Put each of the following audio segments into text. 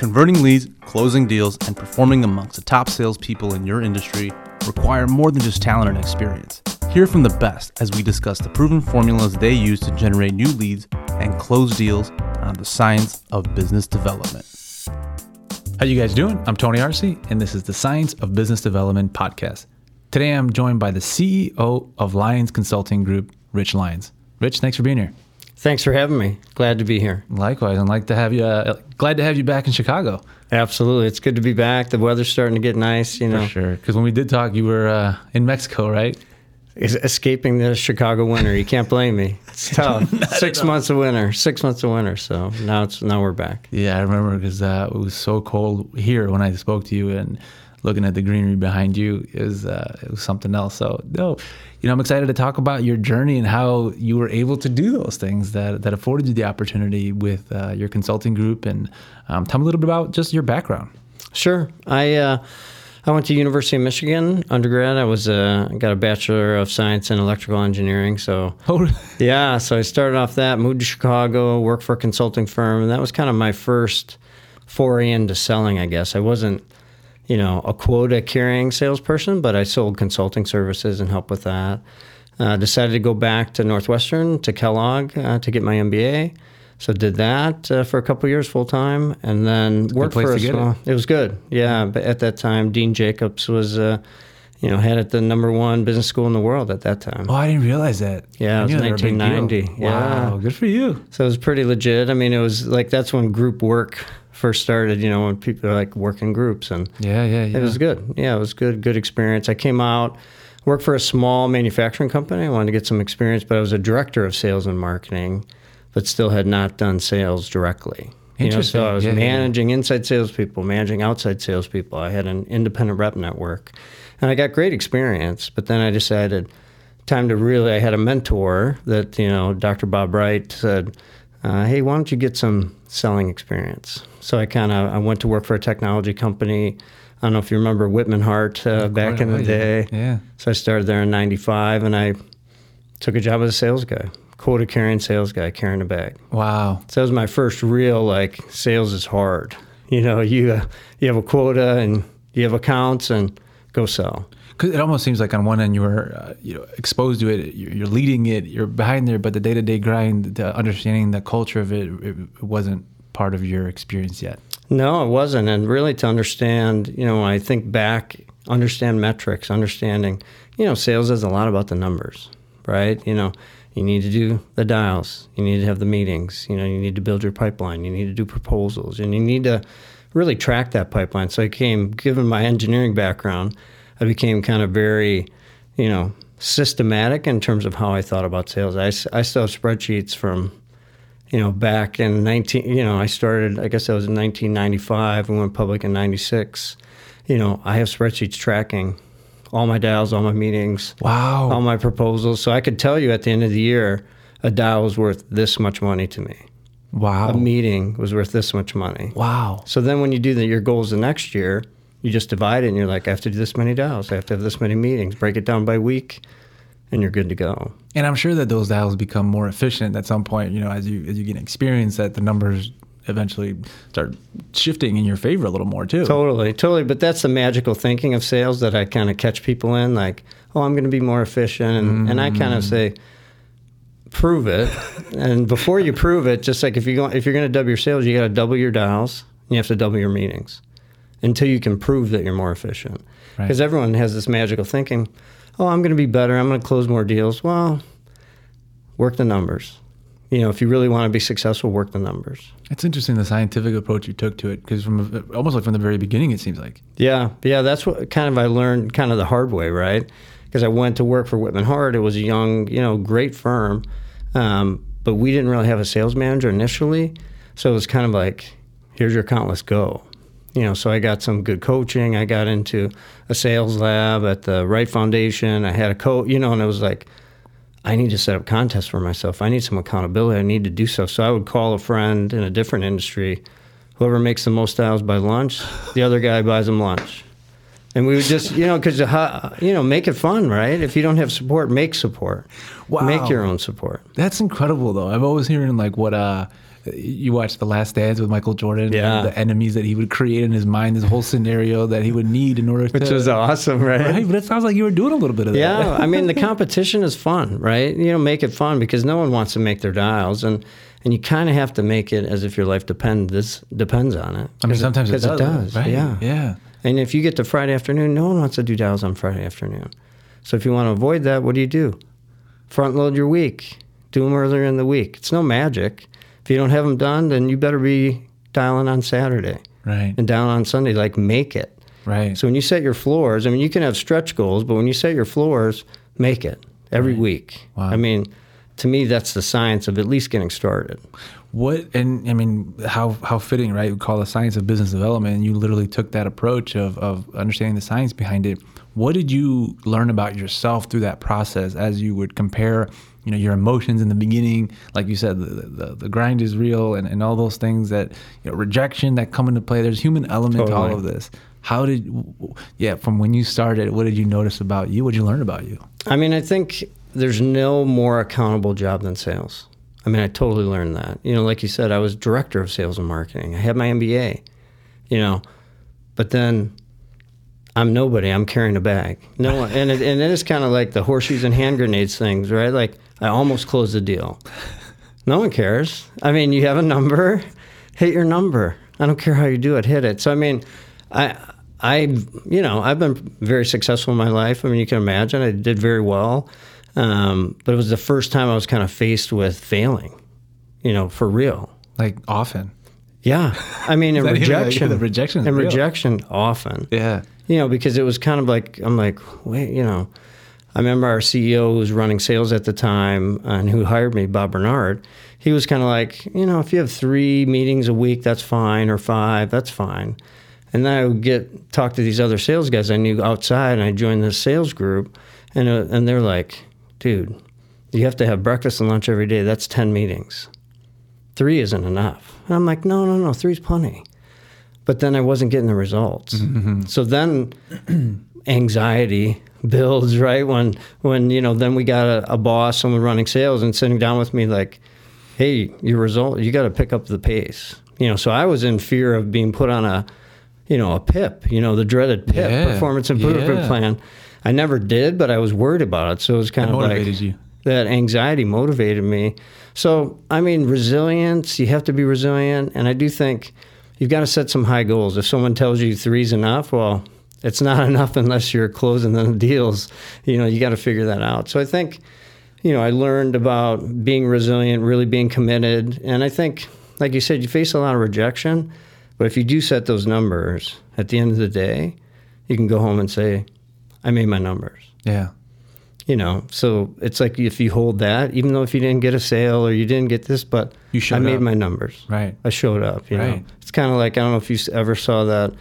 Converting leads, closing deals, and performing amongst the top salespeople in your industry require more than just talent and experience. Hear from the best as we discuss the proven formulas they use to generate new leads and close deals on the science of business development. How you guys doing? I'm Tony Arce, and this is the Science of Business Development podcast. Today I'm joined by the CEO of Lyons Consulting Group, Rich Lyons. Rich, thanks for being here. Thanks for having me. Glad to be here. Likewise, I'd like to have you. Uh, glad to have you back in Chicago. Absolutely, it's good to be back. The weather's starting to get nice. You know, for sure. Because when we did talk, you were uh, in Mexico, right? Escaping the Chicago winter. You can't blame me. It's tough. six months of winter. Six months of winter. So now it's now we're back. Yeah, I remember because uh, it was so cold here when I spoke to you, and looking at the greenery behind you is uh, it was something else. So no, you know, I'm excited to talk about your journey and how you were able to do those things that that afforded you the opportunity with uh, your consulting group. And um, tell me a little bit about just your background. Sure, I. Uh, I went to University of Michigan undergrad. I was uh, got a bachelor of science in electrical engineering. So, oh, yeah. So I started off that, moved to Chicago, worked for a consulting firm, and that was kind of my first foray into selling. I guess I wasn't you know, a quota carrying salesperson, but I sold consulting services and helped with that. Uh, decided to go back to Northwestern to Kellogg uh, to get my MBA. So did that uh, for a couple years full time, and then worked for a small. It. it. was good, yeah. But at that time, Dean Jacobs was, uh, you know, had it the number one business school in the world at that time. Oh, I didn't realize that. Yeah, it was 1990. Wow, good for you. So it was pretty legit. I mean, it was like that's when group work first started, you know, when people like work in groups and yeah, yeah, yeah. It was good. Yeah, it was good, good experience. I came out, worked for a small manufacturing company. I wanted to get some experience, but I was a director of sales and marketing, but still had not done sales directly. You know, so I was yeah, managing yeah. inside salespeople, managing outside salespeople. I had an independent rep network, and I got great experience. But then I decided, time to really. I had a mentor that you know, Dr. Bob Wright said uh, hey, why don't you get some selling experience? So I kind of I went to work for a technology company. I don't know if you remember Whittman-Hart uh, back in the day. Yeah. So I started there in '95, and I took a job as a sales guy, quota carrying sales guy, carrying a bag. Wow. So that was my first real like sales is hard. You know, you uh, you have a quota and you have accounts and go sell. Because it almost seems like on one end you were, uh, you know, exposed to it, you're, you're, leading it, you're behind there, but the day to day grind, the understanding the culture of it, it wasn't part of your experience yet. No, it wasn't. And really to understand, you know, I think back, understand metrics, understanding, you know, sales is a lot about the numbers, right? You know, you need to do the dials, you need to have the meetings, you know, you need to build your pipeline, you need to do proposals, and you need to really track that pipeline. So I came, given my engineering background, I became kind of very, you know, systematic in terms of how I thought about sales. I, I still have spreadsheets from, you know, back in 19, you know, I started, I guess that was in 1995 and went public in 96. You know, I have spreadsheets tracking all my dials, all my meetings, wow, all my proposals. So I could tell you at the end of the year, a dial was worth this much money to me. Wow. A meeting was worth this much money. Wow. So then when you do the, your goals the next year, you just divide it and you're like, I have to do this many dials, I have to have this many meetings, break it down by week, and you're good to go. And I'm sure that those dials become more efficient at some point, you know, as you as you get experience that the numbers eventually start shifting in your favor a little more too. Totally, totally. But that's the magical thinking of sales that I kind of catch people in, like, oh, I'm going to be more efficient, and, mm. and I kind of say, prove it. and before you prove it, just like if you go, if you're going to double your sales, you got to double your dials. And you have to double your meetings until you can prove that you're more efficient. Because right. everyone has this magical thinking, oh, I'm going to be better. I'm going to close more deals. Well, work the numbers. You know, if you really want to be successful, work the numbers. It's interesting the scientific approach you took to it because from almost like from the very beginning, it seems like. Yeah, yeah, that's what kind of I learned kind of the hard way, right? Because I went to work for Whittman-Hart. It was a young, you know, great firm, um, but we didn't really have a sales manager initially, so it was kind of like, here's your account, let's go you know, so I got some good coaching. I got into a sales lab at the Wright Foundation. I had a coach, you know, and it was like, I need to set up contests for myself. I need some accountability. I need to do so. So I would call a friend in a different industry. Whoever makes the most dials by lunch, the other guy buys them lunch. And we would just, you know, because, you know, make it fun, right? If you don't have support, make support. Wow. Make your own support. That's incredible, though. I've always hearing like what, uh, you watch The Last Dance with Michael Jordan. Yeah. The enemies that he would create in his mind, this whole scenario that he would need in order to. Which was awesome, right? Right, but it sounds like you were doing a little bit of that. Yeah, I mean the competition is fun, right? You know, make it fun because no one wants to make their dials, and and you kind of have to make it as if your life depend this depends on it. I mean, sometimes it 'cause does. Right. Yeah, Yeah. And if you get to Friday afternoon, no one wants to do dials on Friday afternoon. So if you want to avoid that, what do you do? Front load your week. Do them earlier in the week. It's no magic. If you don't have them done, then you better be dialing on Saturday Right. and down on Sunday. Like make it. Right. So when you set your floors, I mean, you can have stretch goals, but when you set your floors, make it every week. Wow. I mean, to me, that's the science of at least getting started. What and I mean, how how fitting, right? We call the science of business development, and you literally took that approach of of understanding the science behind it. What did you learn about yourself through that process as you would compare, you know, your emotions in the beginning, like you said, the the, the grind is real, and, and all those things that you know, rejection that come into play. There's human element to all of this. How did, yeah, from when you started, what did you notice about you? What did you learn about you? I mean, I think there's no more accountable job than sales. I mean, I totally learned that. You know, like you said, I was director of sales and marketing. I had my MBA, you know, but then I'm nobody. I'm carrying a bag. No one, and it, and it is kind of like the horseshoes and hand grenades things, right? Like I almost closed the deal. No one cares. I mean, you have a number, hit your number. I don't care how you do it, hit it. So I mean, I I you know I've been very successful in my life. I mean, you can imagine I did very well, um, but it was the first time I was kind of faced with failing, you know, for real. Like often, Yeah, I mean, and even like- rejection, the rejection and real. rejection often yeah, you know, because it was kind of like I'm like, wait, you know, I remember our CEO who was running sales at the time and who hired me, Bob Bernard. He was kind of like, you know, if you have three meetings a week, that's fine, or five, that's fine. And then I would get talk to these other sales guys I knew outside, and I joined this sales group, and uh, and they're like, dude, you have to have breakfast and lunch every day. That's ten meetings. Three isn't enough. And I'm like, no, no, no, three's plenty but then I wasn't getting the results. So then anxiety builds, right? When when you know, then we got a, a boss, someone running sales, and sitting down with me like, "Hey, your result, you got to pick up the pace." You know, so I was in fear of being put on a, you know, a PIP, you know, the dreaded PIP, Yeah, performance improvement yeah. plan. I never did, but I was worried about it. So it was kind of like you. that anxiety motivated me. So, I mean, resilience, you have to be resilient. And I do think you've got to set some high goals. If someone tells you three's enough, well, it's not enough unless you're closing the deals. You know, you got to figure that out. So I think, you know, I learned about being resilient, really being committed. And I think, like you said, you face a lot of rejection. But if you do set those numbers, at the end of the day, you can go home and say, I made my numbers yeah. you know so it's like if you hold that even though if you didn't get a sale or you didn't get this but You showed i made up. my numbers Right. i showed up you know Right. it's kind of like i don't know if you ever saw that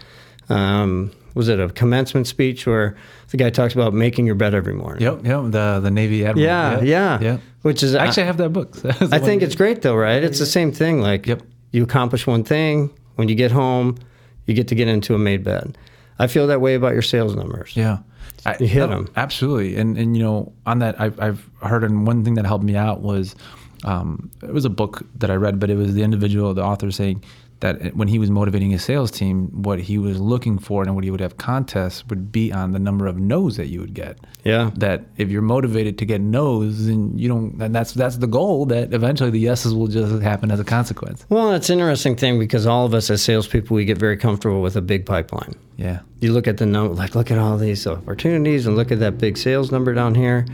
um, was it a commencement speech where the guy talks about making your bed every morning Yep, yep. The the Navy Admiral. yeah yeah Yep. which is Actually, I have that book. I think it's great though, right? It's the same thing. Like Yep. you accomplish one thing, when you get home, you get to get into a made bed. I feel that way about your sales numbers. Yeah. I, You hit them Absolutely. And, and, you know, on that, I've, I've heard, and one thing that helped me out was um, it was a book that I read, but it was the individual, the author saying that when he was motivating his sales team, what he was looking for and what he would have contests would be on the number of no's that you would get. Yeah. That if you're motivated to get no's, then you don't, and that's, that's the goal that eventually the yeses will just happen as a consequence. Well, it's an interesting thing because all of us as salespeople, we get very comfortable with a big pipeline. Yeah. You look at the note, like look at all these opportunities and look at that big sales number down here,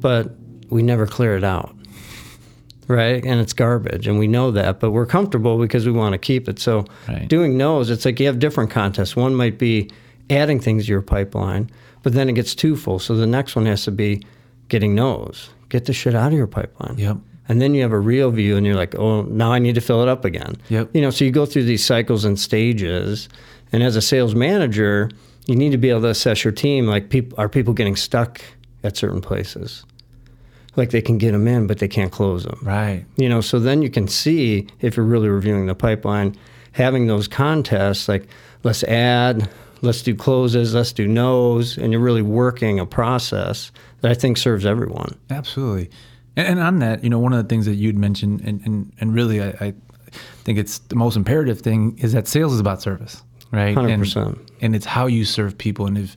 but we never clear it out. Right. And it's garbage. And we know that, but we're comfortable because we want to keep it. So Right. doing no's, it's like you have different contests. One might be adding things to your pipeline, but then it gets too full. So the next one has to be getting no's. Get the shit out of your pipeline. Yep. And then you have a real view and you're like, oh, now I need to fill it up again. Yep. You know, so you go through these cycles and stages. And as a sales manager, you need to be able to assess your team. Like, people, are people getting stuck at certain places? Like they can get them in, but they can't close them. Right. You know, so then you can see if you're really reviewing the pipeline, having those contests like let's add, let's do closes, let's do no's, and you're really working a process that I think serves everyone. Absolutely. And, and on that, you know, one of the things that you'd mentioned, and, and, and really, I, I, think it's the most imperative thing is that sales is about service, right? 100%. And, and it's how you serve people. And if,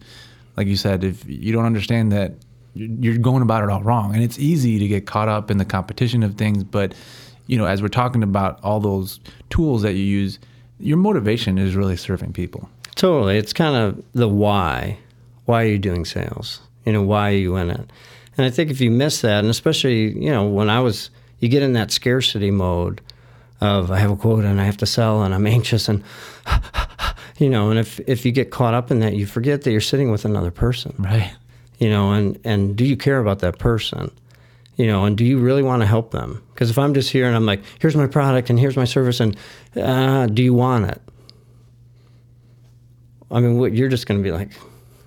like you said, if you don't understand that, you're going about it all wrong. And it's easy to get caught up in the competition of things. But, you know, as we're talking about all those tools that you use, your motivation is really serving people. Totally. It's kind of the why. Why are you doing sales? You know, why are you in it? And I think if you miss that, and especially, you know, when I was, you get in that scarcity mode of I have a quota and I have to sell and I'm anxious and, you know, and if, if you get caught up in that, you forget that you're sitting with another person, Right. You know, and, and do you care about that person? You know, and do you really want to help them? Because if I'm just here and I'm like, here's my product and here's my service, and uh, do you want it? I mean, what, you're just going to be like,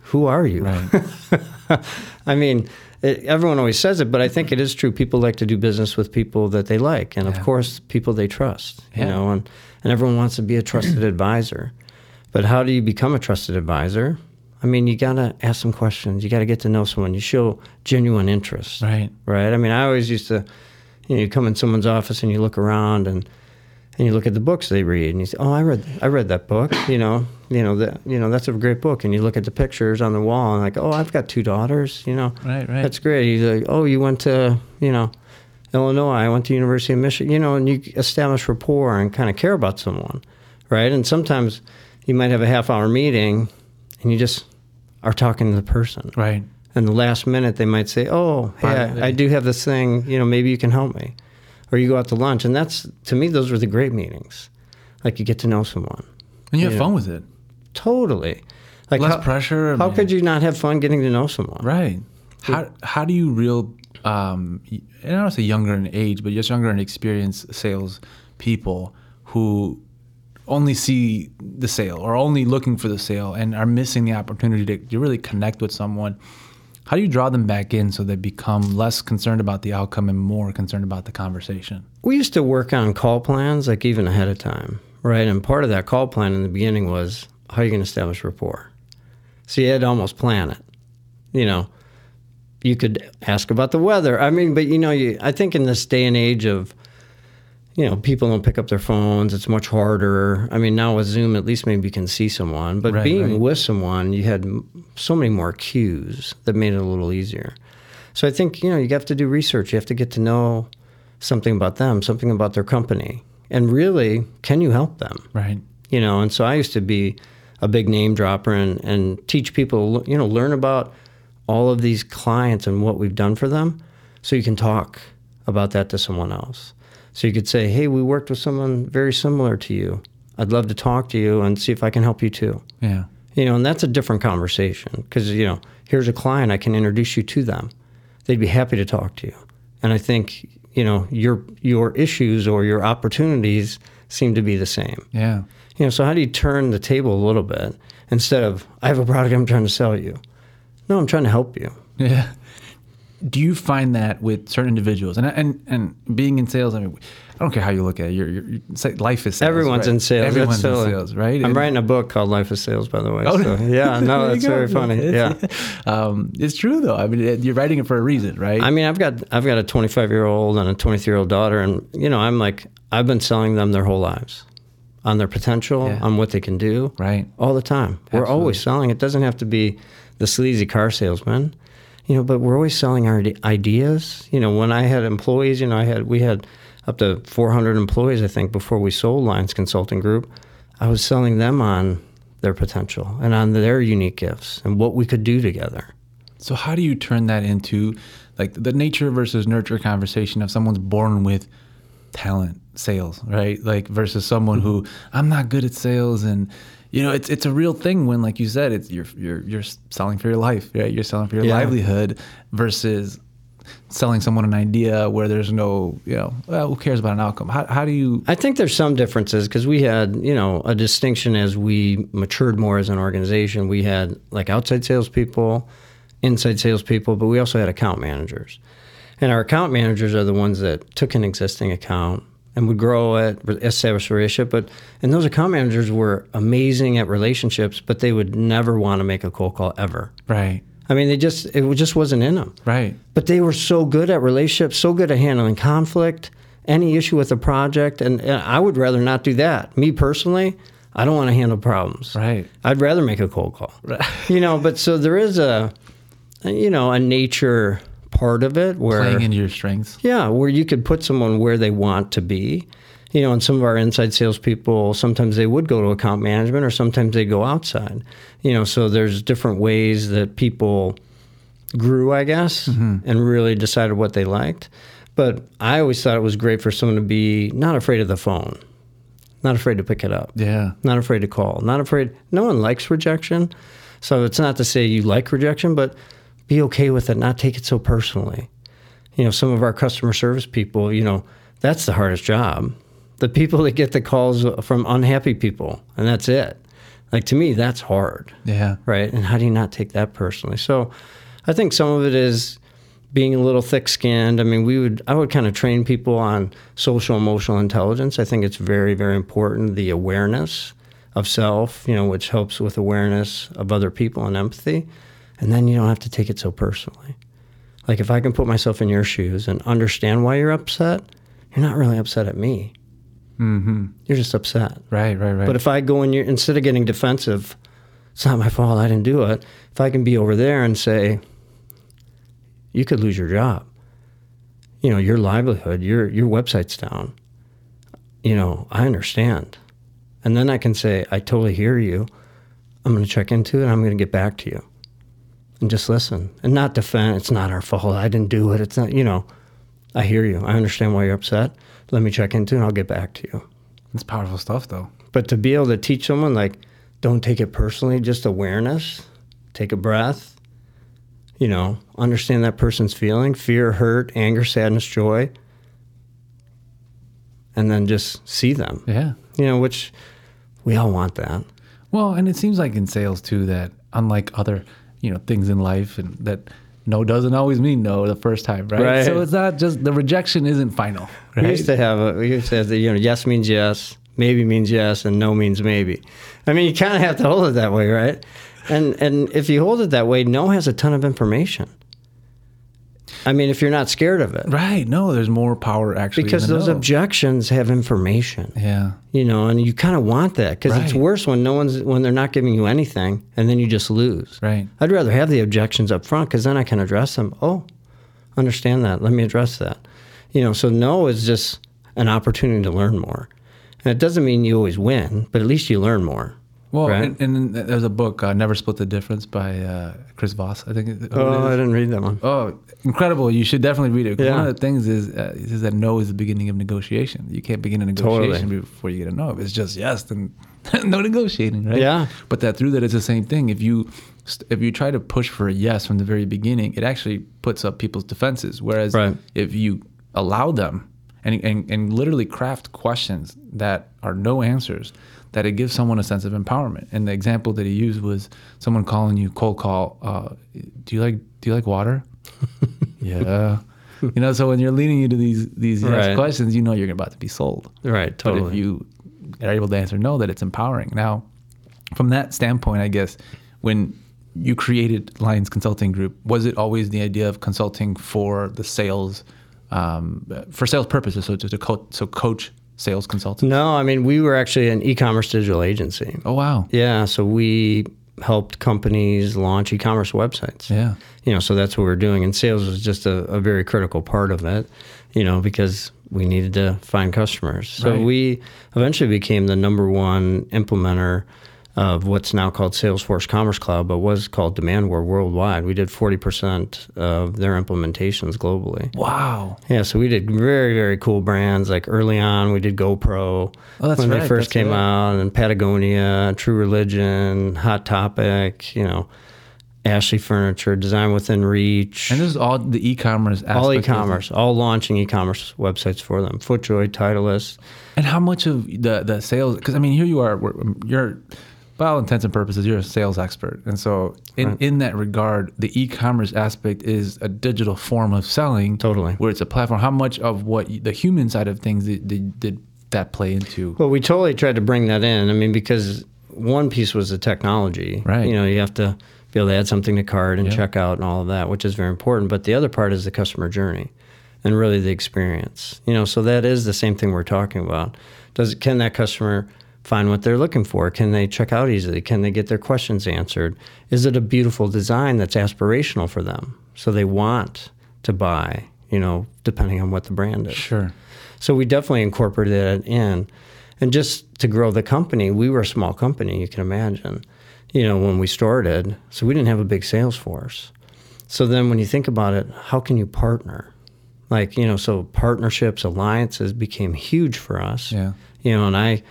who are you? Right. I mean, it, everyone always says it, but I think it is true. People like to do business with people that they like, and Yeah. of course, people they trust. You know, and and everyone wants to be a trusted advisor. But how do you become a trusted advisor? I mean, you gotta ask some questions. You gotta get to know someone. You show genuine interest, Right. right? I mean, I always used to, you know, you come in someone's office and you look around and and you look at the books they read and you say, "Oh, I read I read that book." You know, you know that you know that's a great book. And you look at the pictures on the wall and like, "Oh, I've got two daughters." You know, Right, right. That's great. He's like, "Oh, you went to you know Illinois. I went to University of Michigan." You know, and you establish rapport and kind of care about someone, right? And sometimes you might have a half hour meeting and you just are talking to the person. Right. And the last minute, they might say, "Oh, hey, I, I do have this thing. You know, maybe you can help me." Or you go out to lunch, and that's to me, those were the great meetings. Like you get to know someone. And you have Yeah. fun with it. Totally. Like Less how, pressure. How mean- could you not have fun getting to know someone? Right. How how do you real um and I don't say younger in age, but just younger in experience sales people who only see the sale or only looking for the sale and are missing the opportunity to, to really connect with someone. How do you draw them back in so they become less concerned about the outcome and more concerned about the conversation? We used to work on call plans, like even ahead of time, right? And part of that call plan in the beginning was how are you going to establish rapport? So you had to almost plan it. You know, you could ask about the weather. I mean, but you know, you, I think in this day and age of, you know, people don't pick up their phones. It's much harder. I mean, now with Zoom, at least maybe you can see someone. But Right, being right. with someone, you had so many more cues that made it a little easier. So I think you know you have to do research. You have to get to know something about them, something about their company, and really, can you help them? Right. you know and so i used to be a big name dropper and, and teach people you know learn about all of these clients and what we've done for them so you can talk about that to someone else so you could say hey we worked with someone very similar to you i'd love to talk to you and see if i can help you too Yeah. you know and that's a different conversation because you know here's a client i can introduce you to them they'd be happy to talk to you and i think you know your your issues or your opportunities seem to be the same Yeah. you know, so how do you turn the table a little bit instead of I have a product I'm trying to sell you? No, I'm trying to help you. Yeah. Do you find that with certain individuals and and and being in sales? I mean, I don't care how you look at it. Your life is sales, Everyone's right? in sales. Everyone's in sales, right? I'm writing a book called Life is Sales, by the way. Oh, so, yeah, no, that's very funny. Yeah. It's- um, it's true though. I mean, you're writing it for a reason, right? I mean, I've got I've got a 25 year old and a 23 year old daughter, and you know, I'm like I've been selling them their whole lives on their potential, Yeah. on what they can do, right. all the time. We're always selling. It doesn't have to be the sleazy car salesman, you know, but we're always selling our ideas. You know, when I had employees, you know, I had we had up to 400 employees, I think, before we sold Lyons Consulting Group. I was selling them on their potential and on their unique gifts and what we could do together. So how do you turn that into like the nature versus nurture conversation of someone's born with talent, sales, right? Like versus someone mm-hmm. who I'm not good at sales and you know, it's it's a real thing when like you said it's you're you're you're selling for your life, right? You're selling for your Yeah. livelihood versus selling someone an idea where there's no, you know, well, who cares about an outcome? How how do you I think there's some differences because we had, you know, a distinction as we matured more as an organization. We had like outside salespeople, inside salespeople, but we also had account managers. And our account managers are the ones that took an existing account and would grow at establish a relationship. But and those account managers were amazing at relationships, but they would never want to make a cold call ever. right, I mean, they just it just wasn't in them right, but they were so good at relationships, so good at handling conflict, any issue with a project, and, and I would rather not do that. Me personally, I don't want to handle problems. Right. I'd rather make a cold call. Right. you know, but so there is a, you know, a nature part of it where Playing into your strengths. yeah, where you could put someone where they want to be. You know, and some of our inside salespeople, sometimes they would go to account management or sometimes they go outside. You know, so there's different ways that people grew, I guess, mm-hmm. and really decided what they liked. But I always thought it was great for someone to be not afraid of the phone, not afraid to pick it up Yeah. not afraid to call, not afraid. No one likes rejection. So it's not to say you like rejection, but be okay with it, not take it so personally. You know, some of our customer service people, you know, that's the hardest job. The people that get the calls from unhappy people, and that's it. Like to me, that's hard, Yeah. right? And how do you not take that personally? So I think some of it is being a little thick skinned. I mean, we would I would kind of train people on social emotional intelligence. I think it's very, very important, the awareness of self, you know, which helps with awareness of other people and empathy. And then you don't have to take it so personally. Like if I can put myself in your shoes and understand why you're upset, you're not really upset at me. Mm-hmm. You're just upset. Right, right, right. But if I go in your instead of getting defensive, it's not my fault. I didn't do it. If I can be over there and say, you could lose your job. You know, your livelihood, your your website's down. You know, I understand. And then I can say, I totally hear you. I'm going to check into it. I'm going to get back to you. And just listen and not defend. It's not our fault. I didn't do it. It's not, you know, I hear you. I understand why you're upset. Let me check into it and I'll get back to you. it's powerful stuff, though. But to be able to teach someone, like, don't take it personally, just awareness, take a breath, you know, understand that person's feeling fear, hurt, anger, sadness, joy, and then just see them, Yeah. you know, which we all want that. Well, and it seems like in sales too that unlike other, you know, things in life and that no doesn't always mean no the first time, right? Right. So it's not just the rejection isn't final, right? We used to have a, we used to have the, you know, yes means yes, maybe means yes, and no means maybe. I mean, you kind of have to hold it that way, right? And and if you hold it that way, no has a ton of information. I mean, if you're not scared of it. right. No, there's more power actually. because those no. objections have information Yeah. you know and you kind of want that because it's worse when no one's when they're not giving you anything and then you just lose Right. i'd rather have the objections up front because then i can address them oh understand that let me address that you know so no is just an opportunity to learn more and it doesn't mean you always win but at least you learn more Well, Right. and, and there's a book, uh, Never Split the Difference by uh, Chris Voss, I think. oh i didn't read that one Oh, incredible! You should definitely read it. Yeah. One of the things is uh, says that no is the beginning of negotiation. You can't begin a negotiation before you get a no. If it's just yes, then no negotiating, right? Yeah. But that through that, it's the same thing. If you if you try to push for a yes from the very beginning, it actually puts up people's defenses. Whereas Right. if you allow them and, and and literally craft questions that are no answers, that it gives someone a sense of empowerment. And the example that he used was someone calling you cold call. Uh, do you like do you like water? yeah. You know, so when you're leading you to these these yes Right. questions, you know you're about to be sold. right Totally. But if you are able to answer no, that it's empowering. Now, from that standpoint, I guess when you created Lyons Consulting Group, was it always the idea of consulting for the sales, um, for sales purposes, so to, to co- so coach sales consultants? no i mean we were actually an e-commerce digital agency Oh wow, Yeah, so we helped companies launch e-commerce websites. yeah, You know, so that's what we're doing, and sales was just a, a very critical part of it. You know, because we needed to find customers. So Right. we eventually became the number one implementer of what's now called Salesforce Commerce Cloud, but was called Demandware worldwide. We did 40% of their implementations globally. wow. Yeah, so we did very, very cool brands. Like early on, we did GoPro Oh, that's when right, they first that's came right. out, and Patagonia, True Religion, Hot Topic, you know, Ashley Furniture, Design Within Reach, And this is all the e-commerce. all aspect of it. e-commerce, all launching e-commerce websites for them. FootJoy, Titleist. And how much of the the sales? Because I mean, here you we're- You're, by all intents and purposes, you're a sales expert, and so in in that regard, the e-commerce aspect is a digital form of selling. Totally. where it's a platform. How much of what the human side of things did, did, did that play into? Well, we totally tried to bring that in. I mean, because one piece was the technology. Right. You know, you have to be able to add something to cart and Yeah. check out and all of that, which is very important. But the other part is the customer journey. and really the experience. You know, so that is the same thing we're talking about. Does can that customer find what they're looking for? Can they check out easily? Can they get their questions answered? Is it a beautiful design that's aspirational for them? So they want to buy, you know, depending on what the brand is. Sure. So we definitely incorporated that in. And just to grow the company, we were a small company, you can imagine, you know, when we started. So we didn't have a big sales force. So then when you think about it, how can you partner? Like, you know, so partnerships, alliances became huge for us. Yeah. You know, and I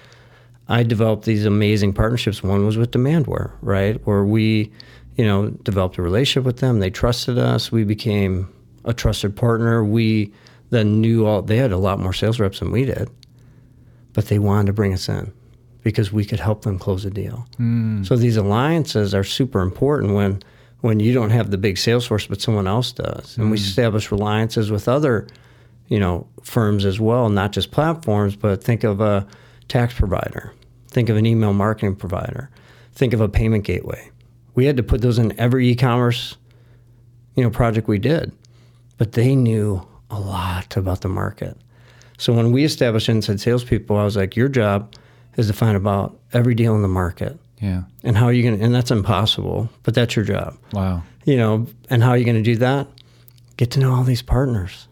I developed these amazing partnerships. One was with Demandware, right? Where we, you know, developed a relationship with them. They trusted us. We became a trusted partner. We then knew all they had a lot more sales reps than we did but they wanted to bring us in because we could help them close a deal. Mm. So these alliances are super important when when you don't have the big sales force, but someone else does. And we establish alliances with other, you know, firms as well, not just platforms, but think of a tax provider, think of an email marketing provider, think of a payment gateway. We had to put those in every e-commerce, you know, project we did, but they knew a lot about the market. So when we established inside salespeople, I was like, your job is to find about every deal in the market Yeah. and how are you going to, and that's impossible, but that's your job, Wow. you know, and how are you going to do that? Get to know all these partners.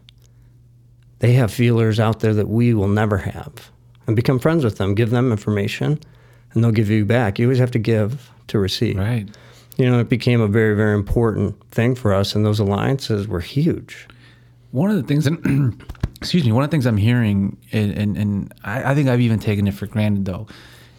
They have feelers out there that we will never have and become friends with them, give them information and they'll give you back. You always have to give to receive. Right. You know, it became a very, very important thing for us and those alliances were huge. One of the things, and excuse me, one of the things I'm hearing, and, and, and I, I think I've even taken it for granted though,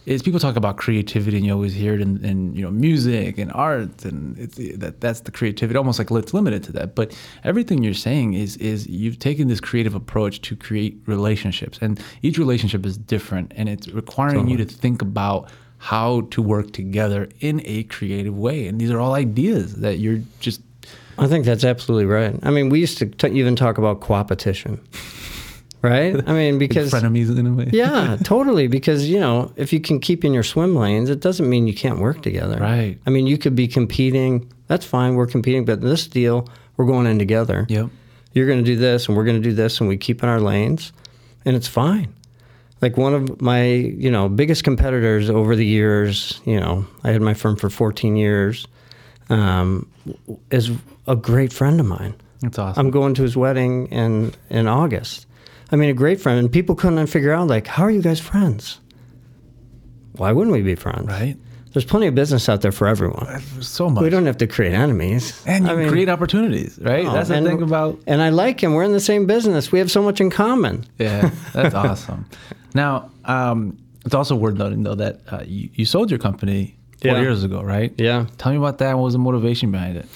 is people talk about creativity, and you always hear it in, in you know music and art, and it's that that's the creativity, almost like it's limited to that. But everything you're saying is is you've taken this creative approach to create relationships, and each relationship is different, and it's requiring you to think about how to work together in a creative way, and these are all ideas that you're just I think that's absolutely right. I mean, we used to t- even talk about coopetition, right? I mean, because frenemies in a way. yeah, totally. Because you know, if you can keep in your swim lanes, it doesn't mean you can't work together. Right. I mean, you could be competing. That's fine. We're competing, but this deal, we're going in together. Yep. You're going to do this, and we're going to do this, and we keep in our lanes, and it's fine. Like one of my, you know, biggest competitors over the years. You know, I had my firm for 14 years. Um, is a great friend of mine. That's awesome. I'm going to his wedding in in August. I mean, a great friend, and people couldn't figure out like, how are you guys friends? Why wouldn't we be friends? right. There's plenty of business out there for everyone. So much. We don't have to create enemies. and you I mean, create opportunities, right? that's the thing about. And I like him. We're in the same business. We have so much in common. Yeah, that's awesome. Now, um, it's also worth noting though that uh, you, you sold your company four Yeah. years ago, right? Yeah. Tell me about that. What was the motivation behind it?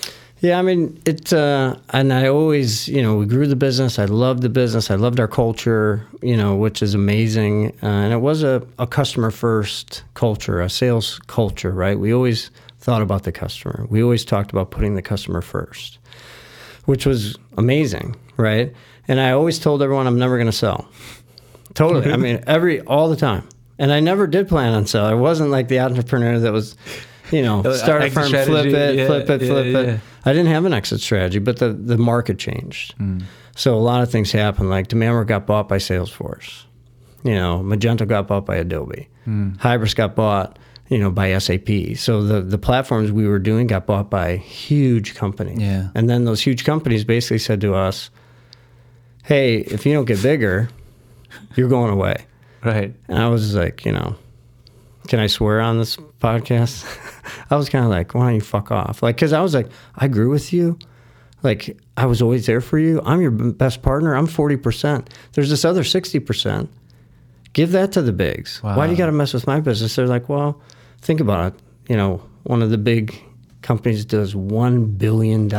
Yeah, I mean, it, uh, and I always, you know, we grew the business. I loved the business. I loved our culture, you know, which is amazing. Uh, and it was a, a customer first culture, a sales culture, right? We always thought about the customer. We always talked about putting the customer first, which was amazing, right? And I always told everyone I'm never going to sell. Totally. I mean, every, all the time. And I never did plan on selling. I wasn't like the entrepreneur that was, you know, start a firm, flip it, yeah, flip it, yeah, flip yeah. it. I didn't have an exit strategy, but the, the market changed. Hmm. So a lot of things happened. Like Demandware got bought by Salesforce. You know, Magento got bought by Adobe. Hmm. Hybris got bought, you know, by SAP. So the the platforms we were doing got bought by huge companies. Yeah. And then those huge companies basically said to us, "Hey, if you don't get bigger, you're going away." Right. And I was like, you know, can I swear on this podcast? I was kind of like, why don't you fuck off? Like, because I was like, I grew with you. Like, I was always there for you. I'm your best partner. I'm 40%. There's this other 60%. Give that to the bigs. Why do you got to mess with my business? They're like, well, think about it. You know, one of the big companies does $1 billion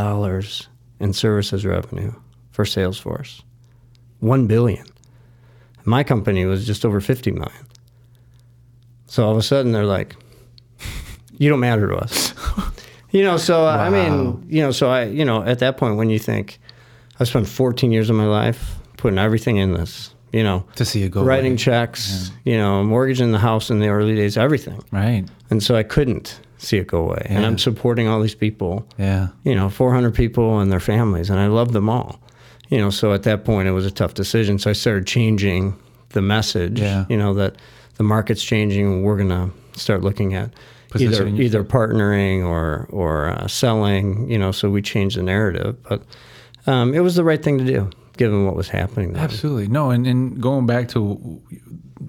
in services revenue for Salesforce. 1 billion. My company was just over 50 million. So all of a sudden they're like, you don't matter to us. you know, so uh, I mean, you know, so I, you know, at that point when you think, I spent 14 years of my life putting everything in this, you know, To see it go. writing away. checks, you know, mortgaging the house in the early days, everything. Right. And so I couldn't see it go away. And I'm supporting all these people Yeah. you know, 400 people and their families, and I love them all. you know, so at that point it was a tough decision. So I started changing the message, Yeah. you know, that the market's changing. We're going to start looking at either either partnering or or uh, selling, you know. So we changed the narrative, but um, it was the right thing to do given what was happening. Then. Absolutely. No, and, and going back to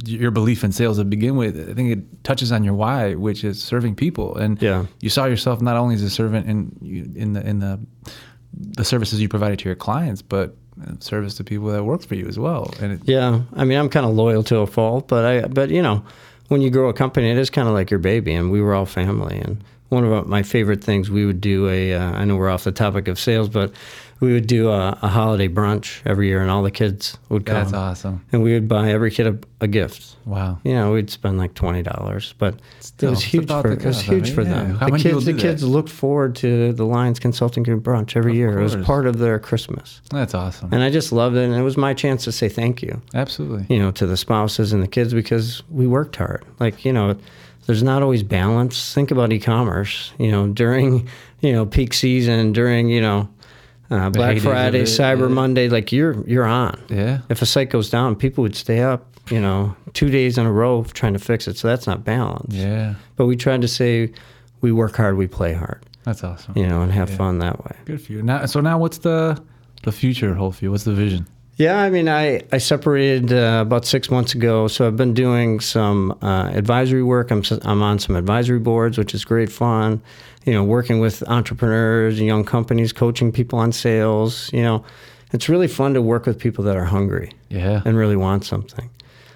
your belief in sales to begin with, I think it touches on your why, which is serving people. And Yeah. you saw yourself not only as a servant in in the in the the services you provided to your clients, but service to people that work for you as well. And it, Yeah, I mean, I'm kind of loyal to a fault, but I, but you know, when you grow a company, it is kind of like your baby, and we were all family. And one of my favorite things, we would do a. Uh, I know we're off the topic of sales, but we would do a, a holiday brunch every year, and all the kids would come, that's awesome. and we would buy every kid a, a gift. Wow. You know, we'd spend like twenty dollars, but Still, it was huge for it was huge for yeah. them. How the many kids, the do kids that? looked forward to the Lyons Consulting Group brunch every year. It was part of their Christmas, That's awesome. and I just loved it. And it was my chance to say thank you Absolutely. you know, to the spouses and the kids because we worked hard. Like, you know, there's not always balance. Think about e-commerce, you know, during, you know, peak season, during, you know, uh, Black Friday, Cyber yeah. Monday, like you're you're on. Yeah. If a site goes down, people would stay up, you know, two days in a row trying to fix it. So that's not balance. Yeah. But we tried to say we work hard, we play hard, That's awesome. you know, and have Yeah. fun that way. Good for you. Now, so now what's the the future you? What's the vision? Yeah, I mean, I, I separated uh, about six months ago, so I've been doing some uh, advisory work. I'm, I'm on some advisory boards, which is great fun. You know, working with entrepreneurs and young companies, coaching people on sales. You know, it's really fun to work with people that are hungry Yeah. and really want something.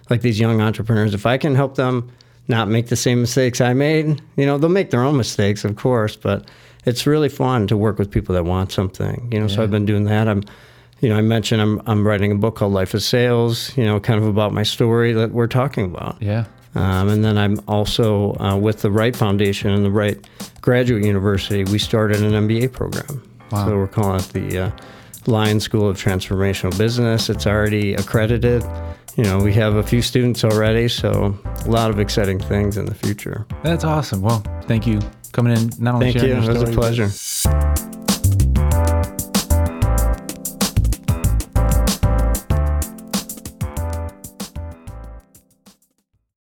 Like these young entrepreneurs, if I can help them not make the same mistakes I made, you know, they'll make their own mistakes, of course, but it's really fun to work with people that want something. You know, so I've been doing that. I'm you know, I mentioned I'm I'm writing a book called Life of Sales, you know, kind of about my story that we're talking about. Yeah. Um, and then I'm also uh, with the Wright Foundation and the Wright Graduate University. We started an MBA program. Wow. So we're calling it the uh, Lion School of Transformational Business. It's already accredited. You know, we have a few students already, so a lot of exciting things in the future. That's awesome. Well, thank you coming in. Not only Thank you. It was a pleasure.